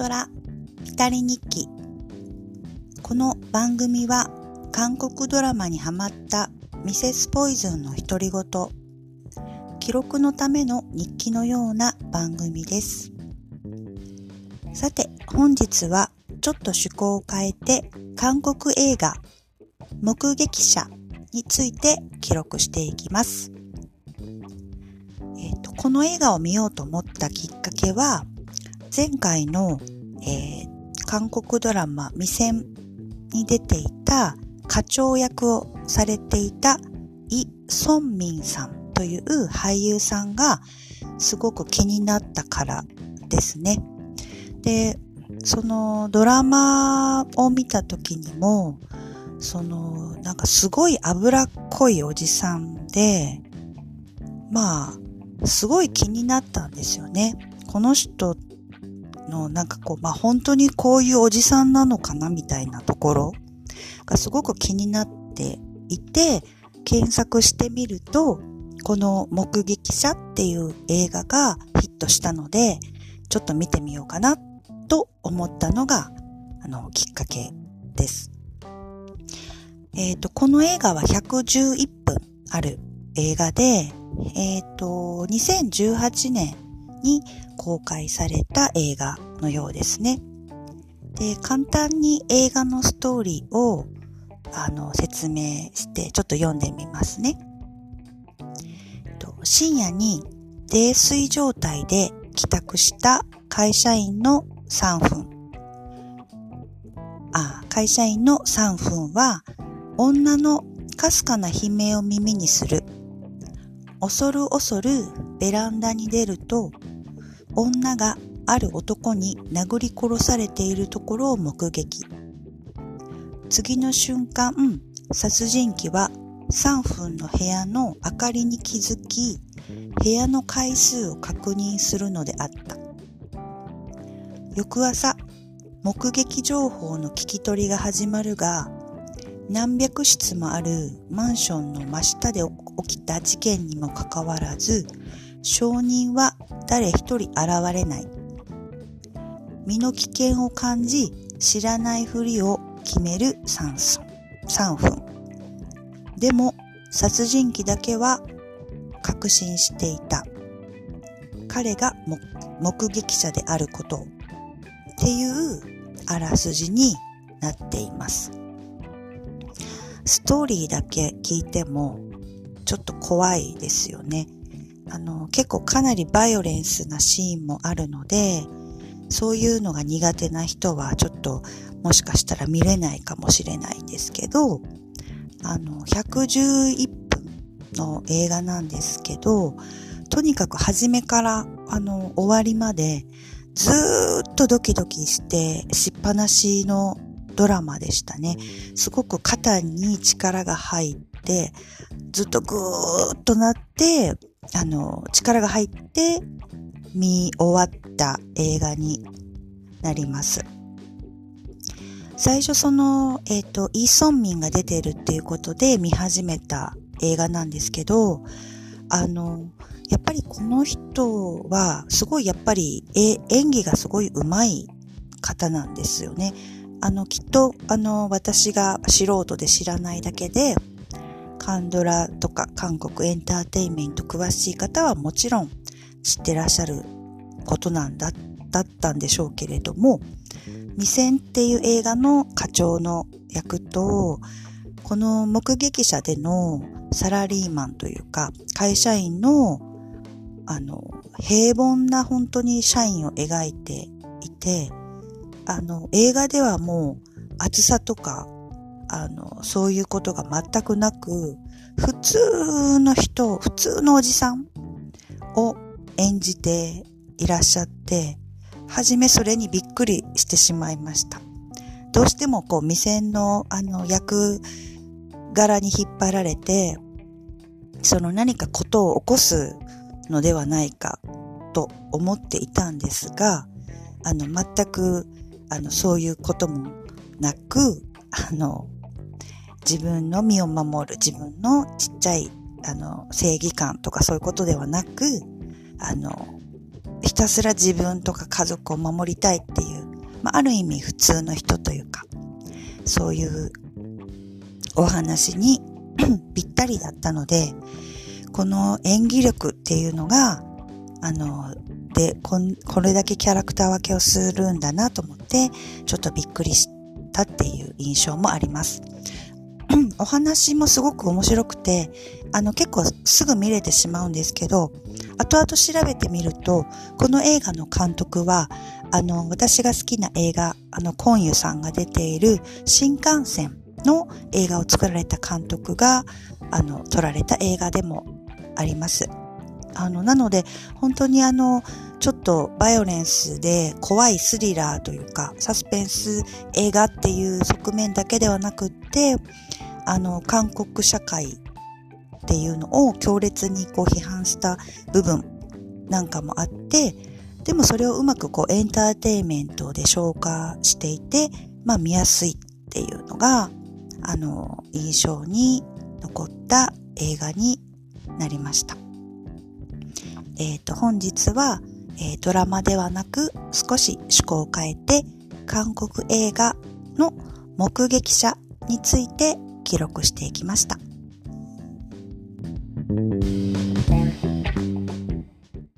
ドラ二人日記。この番組は韓国ドラマにハマったミセスポイズンの独り言。記録のための日記のような番組です。さて本日はちょっと趣向を変えて韓国映画目撃者について記録していきます。えーと、この映画を見ようと思ったきっかけは前回の、えー、韓国ドラマ未戦に出ていた課長役をされていたイ・ソンミンさんという俳優さんがすごく気になったからですね。で、そのドラマを見た時にも、その、なんかすごい脂っこいおじさんで、まあ、すごい気になったんですよね。この人っのなんかこう、まあ本当にこういうおじさんなのかなみたいなところがすごく気になっていて、検索してみると、この目撃者っていう映画がヒットしたので、ちょっと見てみようかなと思ったのが、あの、きっかけです。えっ、ー、と、この映画は111分ある映画で、えっ、ー、と、2018年に公開された映画のようですね。で、簡単に映画のストーリーをあの説明してちょっと読んでみますね。深夜に泥酔状態で帰宅した会社員の3分。あ、会社員の3分は、女のかすかな悲鳴を耳にする。恐る恐るベランダに出ると、女がある男に殴り殺されているところを目撃。次の瞬間、殺人鬼は3分の部屋の明かりに気づき、部屋の回数を確認するのであった。翌朝、目撃情報の聞き取りが始まるが、何百室もあるマンションの真下で起きた事件にもかかわらず、証人は誰一人現れない。身の危険を感じ、知らないふりを決める3分。でも、殺人鬼だけは確信していた。彼が目撃者であることっていうあらすじになっています。ストーリーだけ聞いてもちょっと怖いですよね。あの、結構かなりバイオレンスなシーンもあるので、そういうのが苦手な人はちょっともしかしたら見れないかもしれないんですけど、あの、111分の映画なんですけど、とにかく初めからあの終わりまでずーっとドキドキしてしっぱなしのドラマでしたね。すごく肩に力が入って、ずっとぐーっとなって、あの、力が入って見終わった映画になります。最初その、えっ、ー、と、イーソンミンが出てるっていうことで見始めた映画なんですけど、あの、やっぱりこの人は、すごいやっぱり、え、演技がすごい上手い方なんですよね。あの、きっと、あの、私が素人で知らないだけで、カンドラとか韓国エンターテインメント詳しい方はもちろん知ってらっしゃることなんだ、だったんでしょうけれども、未戦っていう映画の課長の役と、この目撃者でのサラリーマンというか、会社員の、あの、平凡な本当に社員を描いていて、あの、映画ではもう暑さとかあの、そういうことが全くなく、普通の人、普通のおじさんを演じていらっしゃって、はじめそれにびっくりしてしまいました。どうしてもこう、未線のあの役柄に引っ張られて、その何かことを起こすのではないかと思っていたんですが、あの、全く、あの、そういうこともなく、あの、自分の身を守る、自分のちっちゃい、あの、正義感とかそういうことではなく、あの、ひたすら自分とか家族を守りたいっていうまあ、ある意味普通の人というか、そういうお話に ぴったりだったので、この演技力っていうのが、あの、で、こんこれだけキャラクター分けをするんだなと思って、ちょっとびっくりしたっていう印象もあります。お話もすごく面白くて、あの結構すぐ見れてしまうんですけど、後々調べてみると、この映画の監督は、あの、私が好きな映画、あの、コンユさんが出ている新幹線の映画を作られた監督が、あの、撮られた映画でもあります。あの、なので、本当にあの、ちょっとバイオレンスで怖いスリラーというか、サスペンス映画っていう側面だけではなくって、あの、韓国社会っていうのを強烈にこう批判した部分なんかもあって、でもそれをうまくこうエンターテイメントで消化していて、まあ見やすいっていうのが、あの、印象に残った映画になりました。えっ、ー、と、本日は、えー、ドラマではなく少し趣向を変えて韓国映画の目撃者について記録していきました。